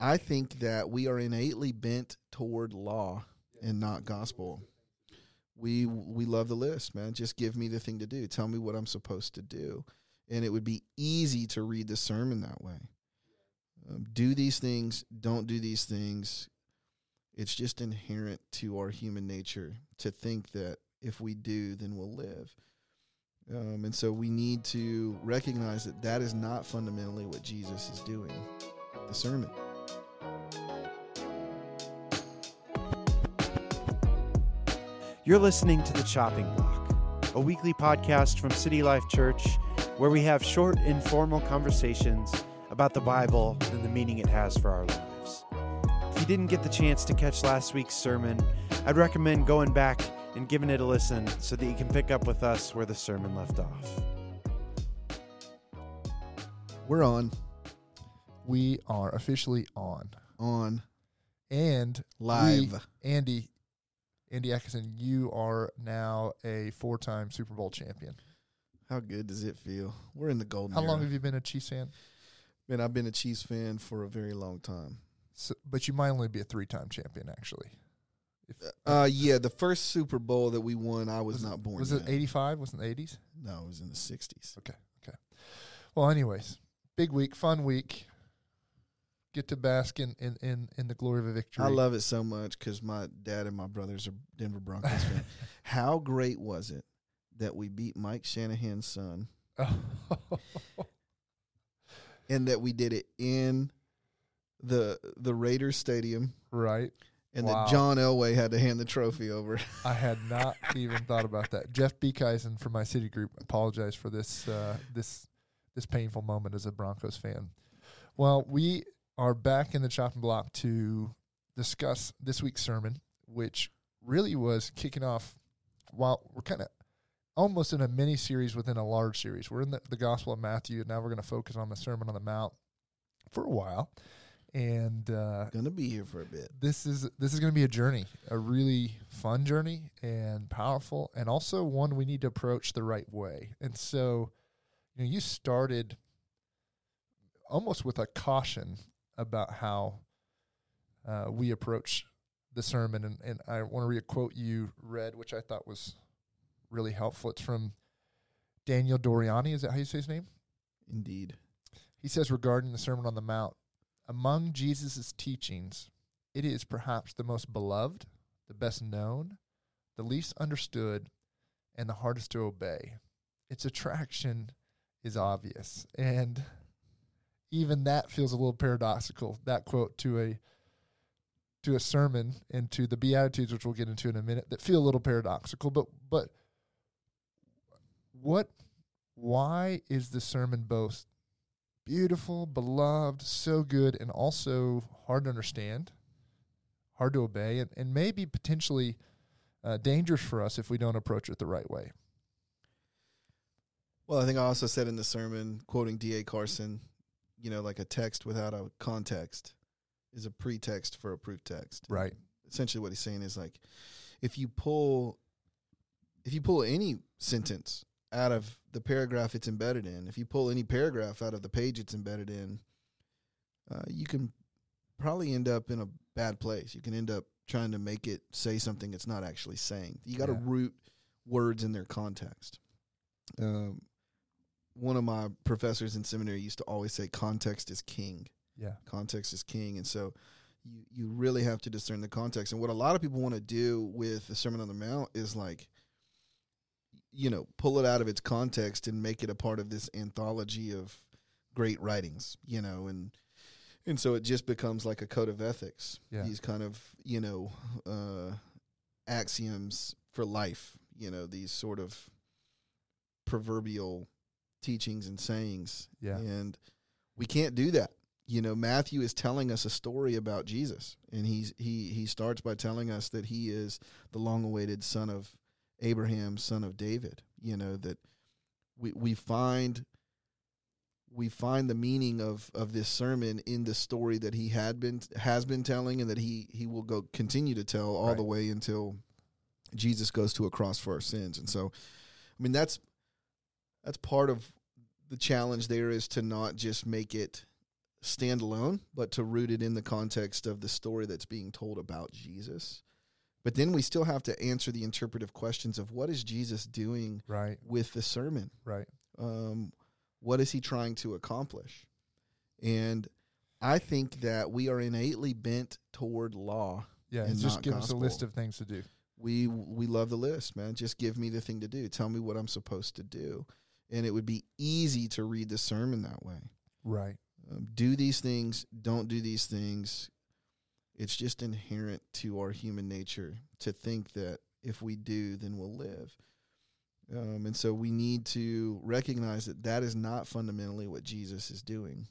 I think that we are innately bent toward law and not gospel. We we love the list, man. Just give me the thing to do. Tell me what I'm supposed to do, and it would be easy to read the sermon that way. Um, do these things. Don't do these things. It's just inherent to our human nature to think that if we do, then we'll live. Um, and so we need to recognize that that is not fundamentally what Jesus is doing. The sermon. You're listening to The Chopping Block, a weekly podcast from City Life Church where we have short, informal conversations about the Bible and the meaning it has for our lives. If you didn't get the chance to catch last week's sermon, I'd recommend going back and giving it a listen so that you can pick up with us where the sermon left off. We're on, We are officially on. on, And live. we- Andy, Andy Adkison, you are now a four-time Super Bowl champion. How good does it feel? We're in the golden How long have you been a Chiefs fan? Man, I've been a Chiefs fan for a very long time. So, but you might only be a three-time champion, actually. If, Uh, yeah, the first Super Bowl that we won, I was, Was not born. was it 85? Wasn't it 80s? No, it was in the '60s. Okay, okay. Well, anyways, big week, fun week. Get to bask in, in, in, in the glory of a victory. I love it so much because my dad and my brothers are Denver Broncos fans. How great was it that we beat Mike Shanahan's son, and that we did it in the the Raiders stadium, right. and Wow. that John Elway had to hand the trophy over. I had not even thought about that. Jeff B. Beekeisen from my city group apologize for this uh, this this painful moment as a Broncos fan. Well, we are back in the chopping block to discuss this week's sermon, which really was kicking off while we're kind of almost in a mini series within a large series. We're in the, the Gospel of Matthew, and now we're going to focus on the Sermon on the Mount for a while. And uh, Gonna be here for a bit. this is this is going to be a journey, a really fun journey and powerful, and also one we need to approach the right way. And so, you know, you started almost with a caution about how uh, we approach the sermon, and, and I want to read a quote you read, which I thought was really helpful. It's from Daniel Doriani. Is that how you say his name? Indeed. He says regarding the Sermon on the Mount, among Jesus' teachings, it is perhaps the most beloved, the best known, the least understood, and the hardest to obey. Its attraction is obvious. And even that feels a little paradoxical, that quote to a to a sermon and to the Beatitudes, which we'll get into in a minute, that feel a little paradoxical. But but what why is the sermon both beautiful, beloved, so good, and also hard to understand, hard to obey, and, and maybe potentially uh, dangerous for us if we don't approach it the right way. Well, I think I also said in the sermon, quoting D.A. Carson, you know, like a text without a context is a pretext for a proof text. Right. Essentially, what he's saying is like, if you pull, if you pull any sentence out of the paragraph it's embedded in, if you pull any paragraph out of the page it's embedded in, uh, you can probably end up in a bad place. You can end up trying to make it say something it's not actually saying. You got to Yeah. root words in their context. Um, one of my professors in seminary used to always say, "Context is king." Yeah. Context is king, and so you you really have to discern the context. And what a lot of people want to do with the Sermon on the Mount is like, you know, pull it out of its context and make it a part of this anthology of great writings. You know, and and so it just becomes like a code of ethics. Yeah. These kind of you know uh, axioms for life. You know, these sort of proverbial teachings and sayings. Yeah. And we can't do that. You know, Matthew is telling us a story about Jesus, and he's he he starts by telling us that he is the long-awaited son of Abraham, son of David. You know that we we find we find the meaning of of this sermon in the story that he had been has been telling, and that he he will go continue to tell all the way until Jesus goes to a cross for our sins. And so, I mean, that's that's part of the challenge. There is to not just make it stand alone, but to root it in the context of the story that's being told about Jesus. But then we still have to answer the interpretive questions of what is Jesus doing Right. with the sermon? Right. Um, what is he trying to accomplish? And I think that we are innately bent toward law. Yeah. And just give us a list of things to do. We we love the list, man. Just give me the thing to do. Tell me what I'm supposed to do, and it would be easy to read the sermon that way. Right. Um, do these things. Don't do these things. It's just inherent to our human nature to think that if we do, then we'll live. Um, and so we need to recognize that that is not fundamentally what Jesus is doing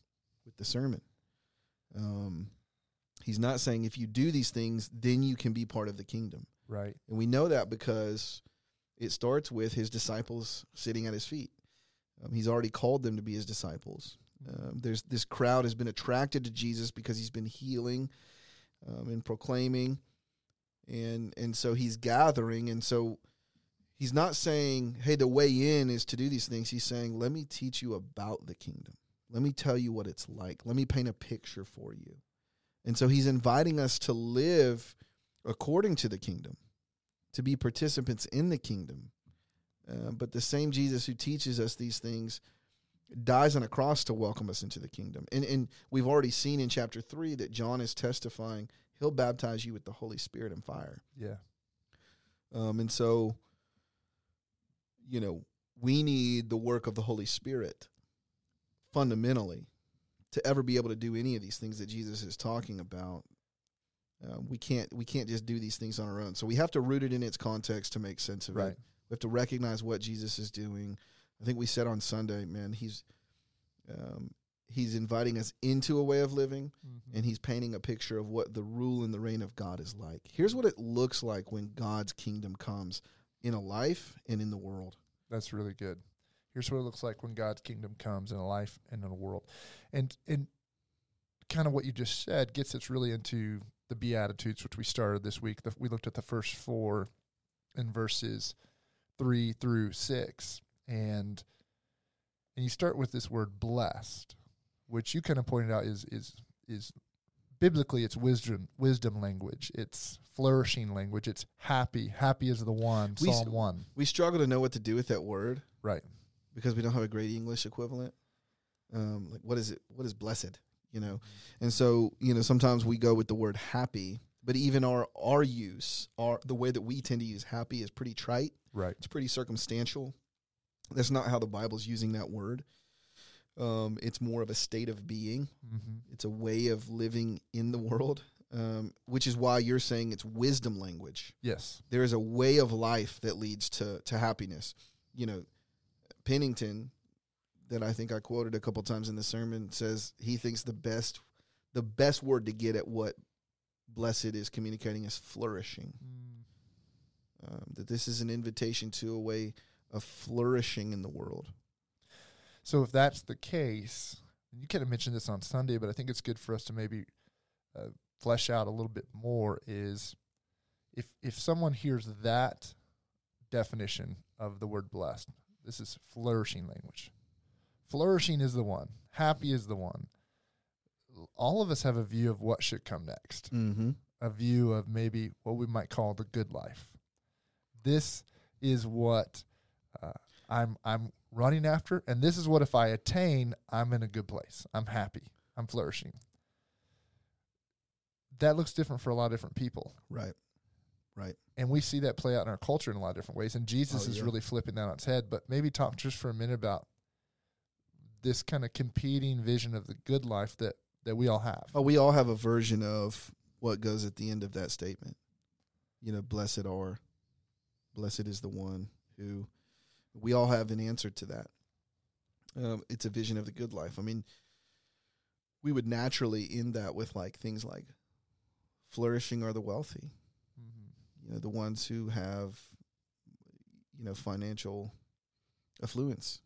with the sermon. Um, he's not saying if you do these things, then you can be part of the kingdom. Right. And we know that because it starts with his disciples sitting at his feet. Um, he's already called them to be his disciples. Um, there's this crowd has been attracted to Jesus because he's been healing um, and proclaiming, and and so he's gathering, and so he's not saying, "Hey, the way in is to do these things." He's saying, "Let me teach you about the kingdom. Let me tell you what it's like. Let me paint a picture for you." And so he's inviting us to live according to the kingdom, to be participants in the kingdom. Uh, but the same Jesus who teaches us these things dies on a cross to welcome us into the kingdom. And and we've already seen in chapter three that John is testifying he'll baptize you with the Holy Spirit and fire. Yeah. Um, and so, you know, we need the work of the Holy Spirit fundamentally to ever be able to do any of these things that Jesus is talking about. Uh, we can't we can't just do these things on our own. So we have to root it in its context to make sense of Right. it. We have to recognize what Jesus is doing. I think we said on Sunday, man, he's um, he's inviting us into a way of living, and he's painting a picture of what the rule and the reign of God is like. Here's what it looks like when God's kingdom comes in a life and in the world. That's really good. Here's what it looks like when God's kingdom comes in a life and in a world. And and kind of what you just said gets us really into the Beatitudes, which we started this week. The, we looked at the first four in verses three through six. And and you start with this word blessed, which you kind of pointed out is is is biblically it's wisdom wisdom language. It's flourishing language. It's happy. Happy is the one. We Psalm one. We struggle to know what to do with that word Right. because we don't have a great English equivalent. Um, like what is it? What is blessed? You know, and so you know sometimes we go with the word happy, but even our our use, our the way that we tend to use happy is pretty trite. Right. It's pretty circumstantial. That's not how the Bible's using that word. Um, it's more of a state of being. Mm-hmm. It's a way of living in the world, um, which is why you're saying it's wisdom language. Yes. There is a way of life that leads to to happiness. You know, Pennington, that I think I quoted a couple times in the sermon, says he thinks the best the best word to get at what blessed is communicating is flourishing. Um, that this is an invitation to a way of flourishing in the world. So if that's the case, and you kind of mentioned this on Sunday, but I think it's good for us to maybe uh, flesh out a little bit more. Is if if someone hears that definition of the word blessed, this is flourishing language. Flourishing is the one. Happy is the one. All of us have a view of what should come next. Mm-hmm. a view of maybe what we might call the good life. This is what uh, I'm I'm running after, and this is what if I attain, I'm in a good place. I'm happy. I'm flourishing. That looks different for a lot of different people, Right. Right. and we see that play out in our culture in a lot of different ways. And Jesus Oh, is yeah. really flipping that on its head. But maybe talk just for a minute about this kind of competing vision of the good life that that we all have. Oh, we all have a version of what goes at the end of that statement. You know, blessed are, blessed is the one who. We all have an answer to that. Um, it's a vision of the good life. I mean, we would naturally end that with like things like, flourishing are the wealthy. Mm-hmm. You know, the ones who have, you know, financial affluence.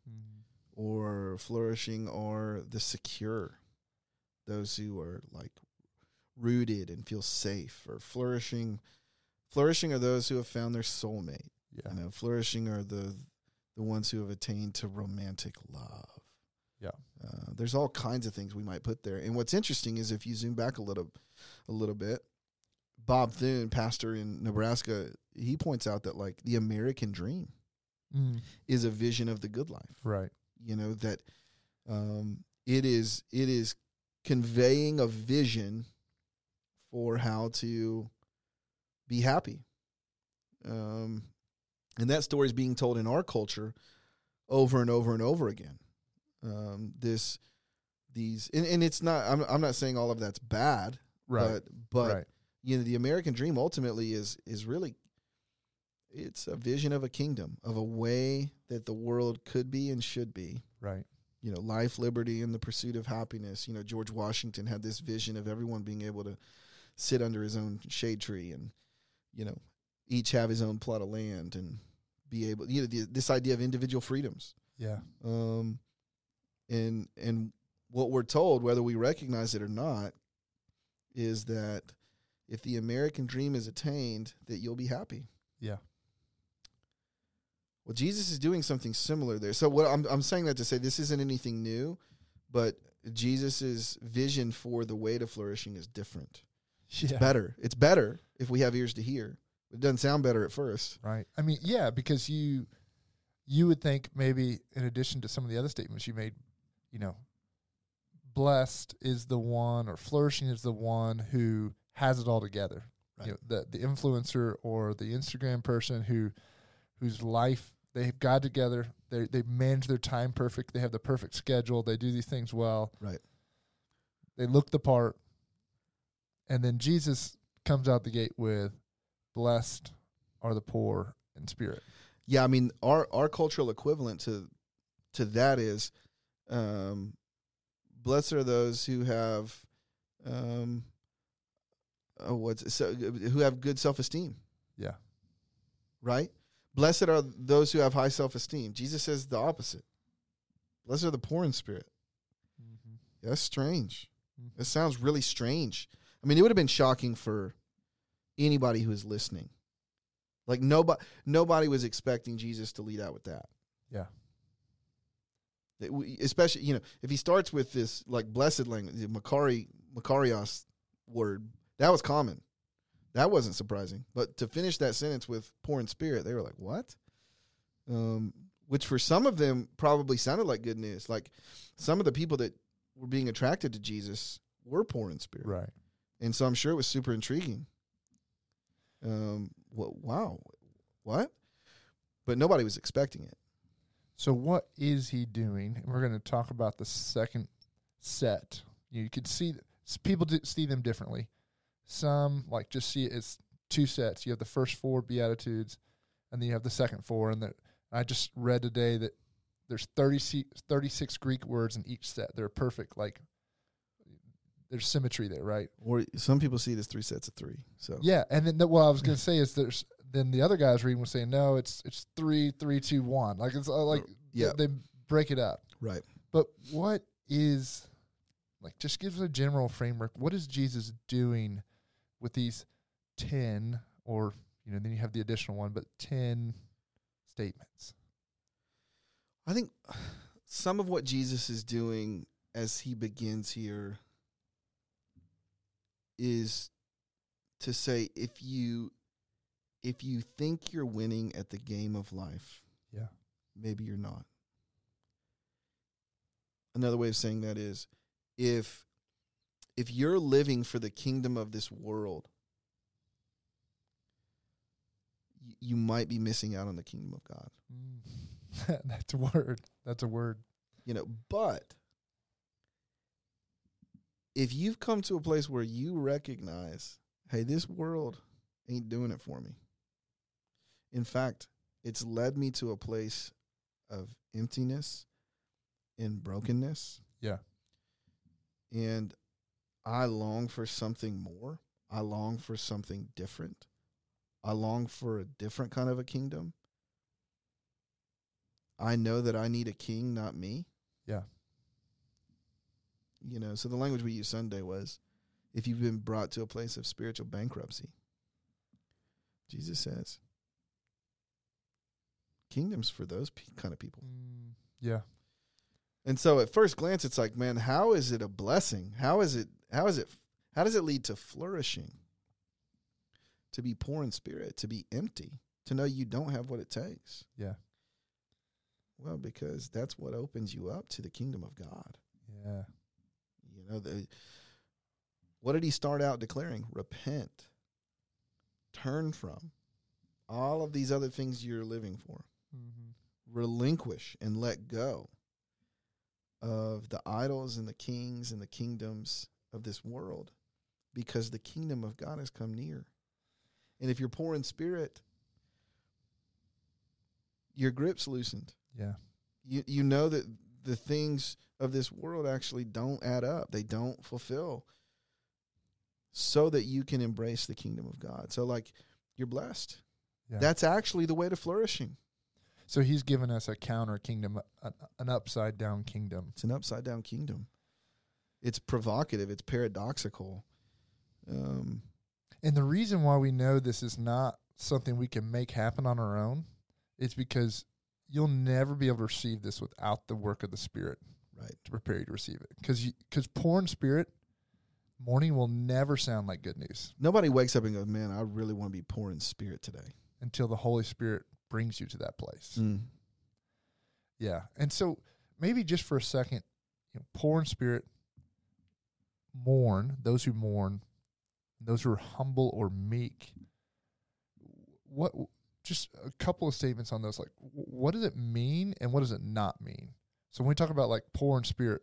or flourishing are the secure, those who are like rooted and feel safe, or flourishing. Flourishing are those who have found their soulmate. Yeah. You know, flourishing are the the ones who have attained to romantic love. Yeah. Uh, there's all kinds of things we might put there. And what's interesting is if you zoom back a little, a little bit, Bob Thune, pastor in Nebraska, he points out that like the American dream Mm. is a vision of the good life. Right. You know that um, it is it is conveying a vision for how to be happy. Um, and that story is being told in our culture over and over and over again. Um, this, these, and, and it's not. I'm I'm not saying all of that's bad, Right. but but right. you know the American dream ultimately is is really it's a vision of a kingdom of a way that the world could be and should be Right. You know life liberty and the pursuit of happiness you know George Washington had this vision of everyone being able to sit under his own shade tree and you know each have his own plot of land and be able you know the, this idea of individual freedoms Yeah. um and and what we're told whether we recognize it or not is that if the american dream is attained that you'll be happy Yeah. Well jesus is doing something similar there so what i'm i'm saying that to say this isn't anything new but jesus's vision for the way to flourishing is different Yeah. better it's better if we have ears to hear it doesn't sound better at first Right. I mean, yeah, because you you would think maybe in addition to some of the other statements you made, you know, blessed is the one or flourishing is the one who has it all together. Right. You know, the the influencer or the Instagram person who whose life they've got together, they they manage their time perfect, they have the perfect schedule, they do these things well. Right. They look the part. And then Jesus comes out the gate with blessed are the poor in spirit. Yeah, I mean our our cultural equivalent to to that is um blessed are those who have um oh, what's so, who have good self-esteem, Yeah. right? Blessed are those who have high self-esteem. Jesus says the opposite. Blessed are the poor in spirit. Mm-hmm. That's strange. Mm-hmm. That sounds really strange. I mean, it would have been shocking for anybody who is listening. Like nobody, nobody was expecting Jesus to lead out with that. Yeah. We- Especially, you know, if he starts with this like blessed language, the Makari, Makarios word, that was common. That wasn't surprising. But to finish that sentence with poor in spirit, they were like, what? Um, which for some of them probably sounded like good news. Like some of the people that were being attracted to Jesus were poor in spirit. Right. And so I'm sure it was super intriguing. Um, what, wow, what? But nobody was expecting it. So what is he doing? And we're going to talk about the second set. You could see people see them differently. Some like just see it as two sets. You have the first four beatitudes, and then you have the second four. And that I just read today that there's 30, 36 Greek words in each set. They're perfect. Like there's symmetry there, right? Or some people see it as three sets of three. So Yeah, and then the, what I was going to say is there's then the other guys reading was saying no, it's it's three, three, two, one. Like it's uh, like yeah, they break it up. right. But what is like just give us a general framework. What is Jesus doing with these ten or you know, then you have the additional one, but ten statements. I think some of what Jesus is doing as he begins here is to say if you if you think you're winning at the game of life, Yeah. maybe you're not. Another way of saying that is if if you're living for the kingdom of this world, you might be missing out on the kingdom of God. Mm. That's a word. That's a word. you know but if you've come to a place where you recognize hey this world ain't doing it for me in fact it's led me to a place of emptiness and brokenness Yeah. and i long for something more i long for something different i long for a different kind of a kingdom i know that i need a king not me Yeah. you know so the language we used sunday was if you've been brought to a place of spiritual bankruptcy jesus says kingdoms for those pe- kind of people Mm, yeah. And so at first glance it's like, man, how is it a blessing? How is it how is it how does it lead to flourishing? To be poor in spirit, to be empty, to know you don't have what it takes. Yeah. Well, because that's what opens you up to the kingdom of God. Yeah. You know, the what did he start out declaring? Repent. Turn from all of these other things you're living for. Mm-hmm. Relinquish and let go of the idols and the kings and the kingdoms of this world because the kingdom of God has come near. And if you're poor in spirit, your grip's loosened. Yeah. You you know that the things of this world actually don't add up. They don't fulfill. So that you can embrace the kingdom of God. So like you're blessed. Yeah. That's actually the way to flourishing. so he's given us a counter kingdom, an, an upside down kingdom. It's an upside down kingdom. It's provocative. It's paradoxical. Um, And the reason why we know this is not something we can make happen on our own is because you'll never be able to receive this without the work of the Spirit right. to prepare you to receive it. Because because poor in spirit, mourning will never sound like good news Nobody wakes up and goes, "Man, I really want to be poor in spirit today." until the Holy Spirit brings you to that place. Mm. Yeah. And so maybe just for a second, you know, poor in spirit, mourn, those who mourn, those who are humble or meek. What just a couple of statements on those like what does it mean and what does it not mean? So when we talk about like poor in spirit,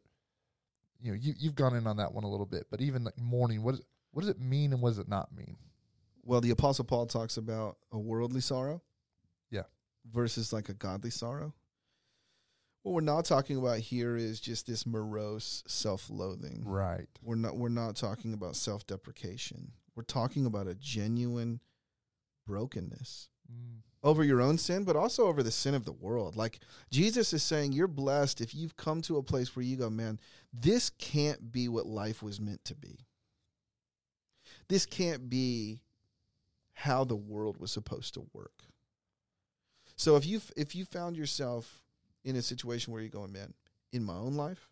you know, you you've gone in on that one a little bit, but even like mourning, what is what does it mean and what does it not mean? Well, the apostle Paul talks about a worldly sorrow. Yeah. Versus like a godly sorrow. What we're not talking about here is just this morose self-loathing. Right. We're not we're not talking about self-deprecation. We're talking about a genuine brokenness Mm. over your own sin, but also over the sin of the world. Like Jesus is saying, you're blessed if you've come to a place where you go, man, this can't be what life was meant to be. This can't be how the world was supposed to work. So if you if you found yourself in a situation where you're going, man, in my own life,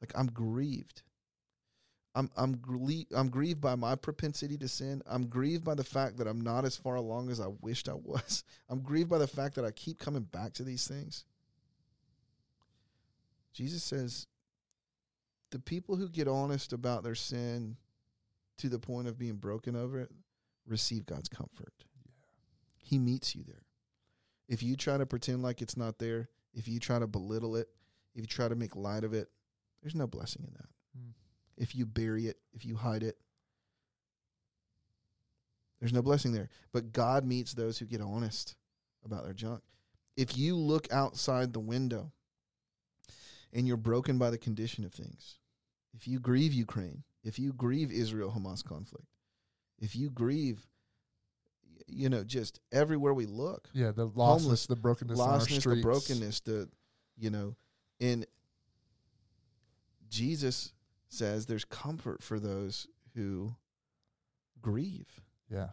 like I'm grieved. I'm I'm grie- I'm grieved by my propensity to sin. I'm grieved by the fact that I'm not as far along as I wished I was. I'm grieved by the fact that I keep coming back to these things. Jesus says the people who get honest about their sin to the point of being broken over it receive God's comfort. He meets you there. If you try to pretend like it's not there, if you try to belittle it, if you try to make light of it, there's no blessing in that. Mm. If you bury it, if you hide it, there's no blessing there. But God meets those who get honest about their junk. If you look outside the window and you're broken by the condition of things, if you grieve Ukraine, if you grieve Israel Hamas conflict, if you grieve, you know, just everywhere we look, Yeah, the lostness, Homeless, the brokenness lostness, the brokenness, the you know, and Jesus says there's comfort for those who grieve. Yeah.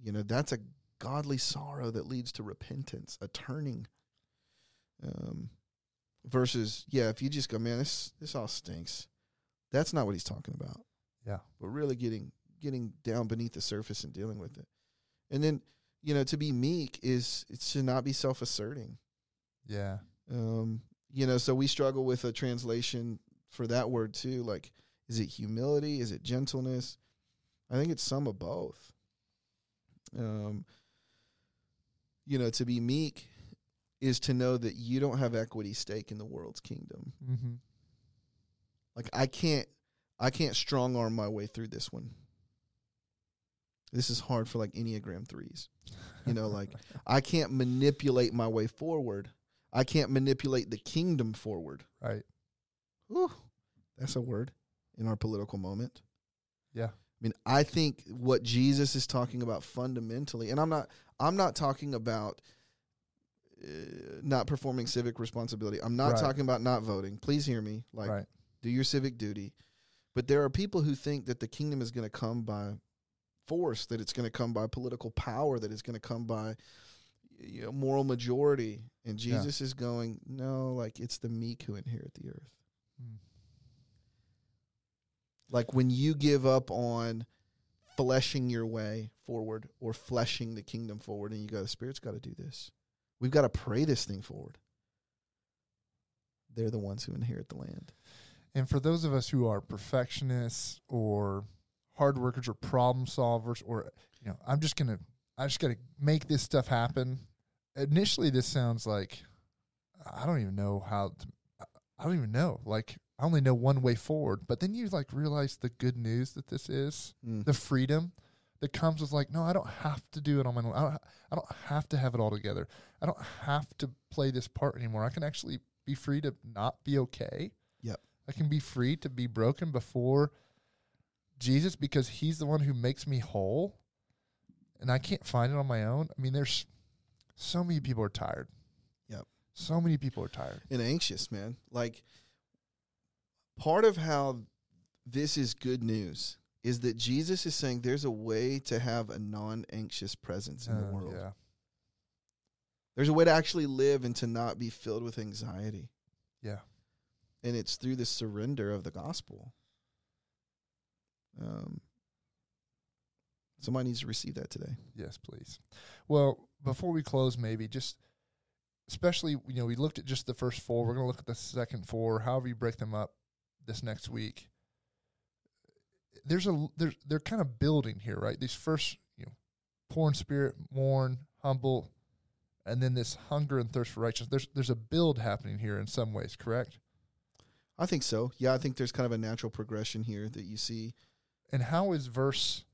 You know, that's a godly sorrow that leads to repentance, a turning. Um, versus, yeah, if you just go, man, this this all stinks. That's not what he's talking about. Yeah. But really getting getting down beneath the surface and dealing with it. And then, you know, to be meek is it's to not be self asserting. Yeah. Um, you know, so we struggle with a translation for that word too. Like, is it humility? Is it gentleness? I think it's some of both. Um, you know, to be meek is to know that you don't have equity stake in the world's kingdom. Mm-hmm. Like I can't I can't strong arm my way through this one. This is hard for like Enneagram threes. You know, like I can't manipulate my way forward. I can't manipulate the kingdom forward. right. Whew, that's a word in our political moment. Yeah. I mean, I think what Jesus is talking about fundamentally, and I'm not, I'm not talking about uh, not performing civic responsibility. I'm not Right. talking about not voting. Please hear me. Like, right. do your civic duty. But there are people who think that the kingdom is going to come by force, that it's going to come by political power, that it's going to come by, you know, moral majority. And Jesus is going, no, like it's the meek who inherit the earth. Mm. Like when you give up on fleshing your way forward or fleshing the kingdom forward, and you go, the Spirit's got to do this. We've got to pray this thing forward. They're the ones who inherit the land. And for those of us who are perfectionists or hard workers or problem solvers, or you know, I'm just gonna, I just gotta make this stuff happen. Initially, this sounds like I don't even know how. To, I don't even know. Like I only know one way forward. But then you like realize the good news that this is Mm. the freedom that comes with like, no, I don't have to do it on my own. I don't, I don't have to have it all together. I don't have to play this part anymore. I can actually be free to not be okay. Yep. I can be free to be broken before Jesus because he's the one who makes me whole. And I can't find it on my own. I mean, there's so many people are tired. Yep. So many people are tired. and anxious, man. Like part of how this is good news is that Jesus is saying there's a way to have a non-anxious presence in the Uh, world. Yeah. There's a way to actually live and to not be filled with anxiety. Yeah. And it's through the surrender of the gospel. Um somebody needs to receive that today. Yes, please. Well, before we close, maybe just especially you know we looked at just the first four. We're going to look at the second four. However you break them up this next week. There's a there's they're kind of building here, right? These first you know, poor in spirit, mourn, humble, and then this hunger and thirst for righteousness. There's there's a build happening here in some ways, correct? I think so. Yeah, I think there's kind of a natural progression here that you see. And how is verse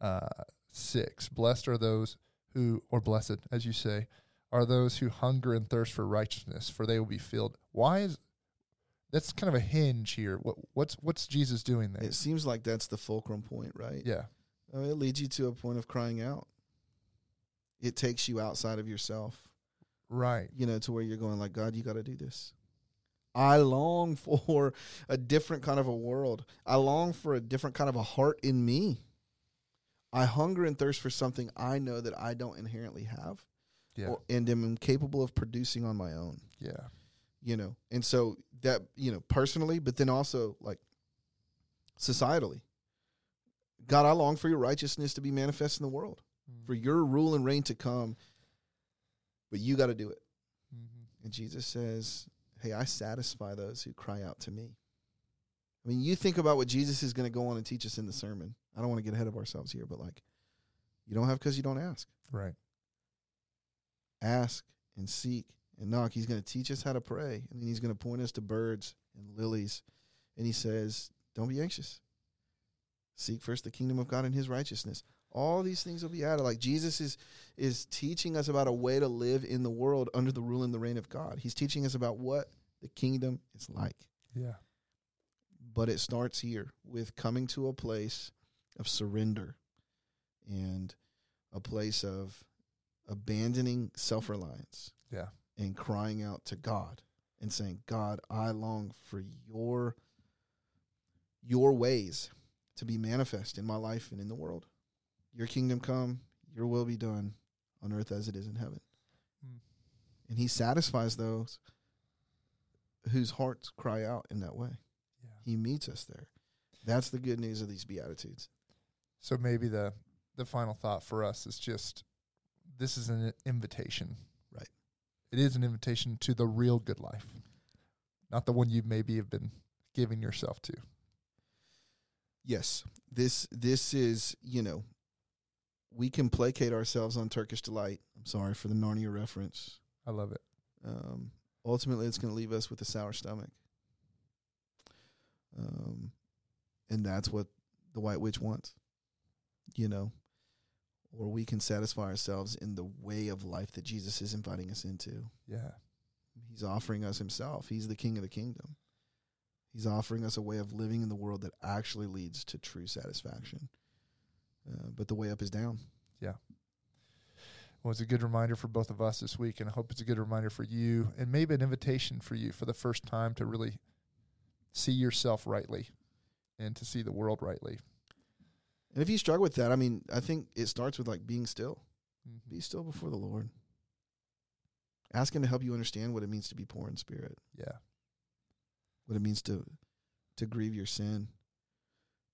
uh, six? Blessed are those who, or blessed, as you say, are those who hunger and thirst for righteousness, for they will be filled. Why is that's kind of a hinge here? What what's what's Jesus doing there? It seems like that's the fulcrum point, right? yeah, Uh, it leads you to a point of crying out. It takes you outside of yourself, right. you know, to where you're going like, God, you got to do this. I long for a different kind of a world. I long for a different kind of a heart in me. I hunger and thirst for something I know that I don't inherently have Yeah, or, and am incapable of producing on my own, yeah, you know. And so that, you know, personally, but then also like societally. God, I long for your righteousness to be manifest in the world. for your rule and reign to come, but you got to do it. Mm-hmm. And Jesus says, Hey, I satisfy those who cry out to me. I mean, you think about what Jesus is going to go on and teach us in the sermon. I don't want to get ahead of ourselves here, but like, you don't have because you don't ask. right. Ask and seek and knock. He's going to teach us how to pray, and then he's going to point us to birds and lilies. And he says, Don't be anxious. Seek first the kingdom of God and his righteousness. All these things will be added. Like Jesus is is teaching us about a way to live in the world under the rule and the reign of God. He's teaching us about what the kingdom is like. Yeah, But it starts here with coming to a place of surrender and a place of abandoning self reliance yeah, and crying out to God and saying, God, I long for your your ways to be manifest in my life and in the world. Your kingdom come, your will be done on earth as it is in heaven. Mm. And he satisfies those whose hearts cry out in that way. yeah. He meets us there. That's the good news of these beatitudes. So maybe the the final thought for us is just this is an invitation. Right. It is an invitation to the real good life. Not the one you maybe have been giving yourself to. Yes, this this is you know, we can placate ourselves on Turkish delight. I'm sorry for the Narnia reference. I love it. Um, ultimately, it's going to leave us with a sour stomach, um, and that's what the White Witch wants. You know, or we can satisfy ourselves in the way of life that Jesus is inviting us into. Yeah. He's offering us Himself. He's the King of the kingdom. He's offering us a way of living in the world that actually leads to true satisfaction. Uh, but the way up is down. Yeah. Well, it's a good reminder for both of us this week, and I hope it's a good reminder for you, and maybe an invitation for you for the first time to really see yourself rightly and to see the world rightly. And if you struggle with that, I mean, I think it starts with like being still. Mhm. Be still before the Lord. Ask him to help you understand what it means to be poor in spirit, Yeah. what it means to to grieve your sin,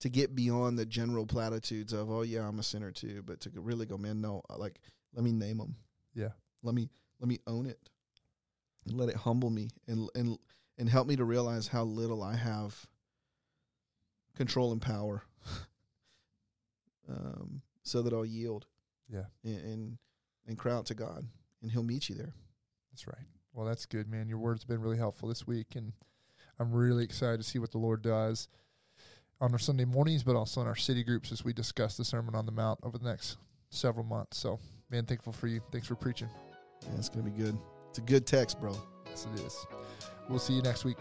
to get beyond the general platitudes of "Oh yeah, I'm a sinner too," but to really go, man, no, uh, like let me name them. Yeah. Let me let me own it, and let it humble me, and and and help me to realize how little I have control and power, um, so that I'll yield Yeah. and, and and cry out to God, and He'll meet you there. That's right. Well, that's good, man. Your word's been really helpful this week, and I'm really excited to see what the Lord does on our Sunday mornings, but also in our city groups as we discuss the Sermon on the Mount over the next several months. So, man, thankful for you. Thanks for preaching. Yeah, it's gonna be good. It's a good text, bro. Yes, it is. We'll see you next week.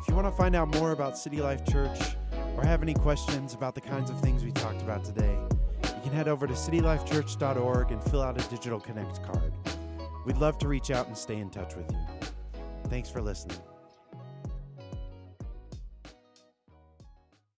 If you want to find out more about City Life Church or have any questions about the kinds of things we talked about today, you can head over to citylifechurch.org and fill out a digital connect card. We'd love to reach out and stay in touch with you. Thanks for listening.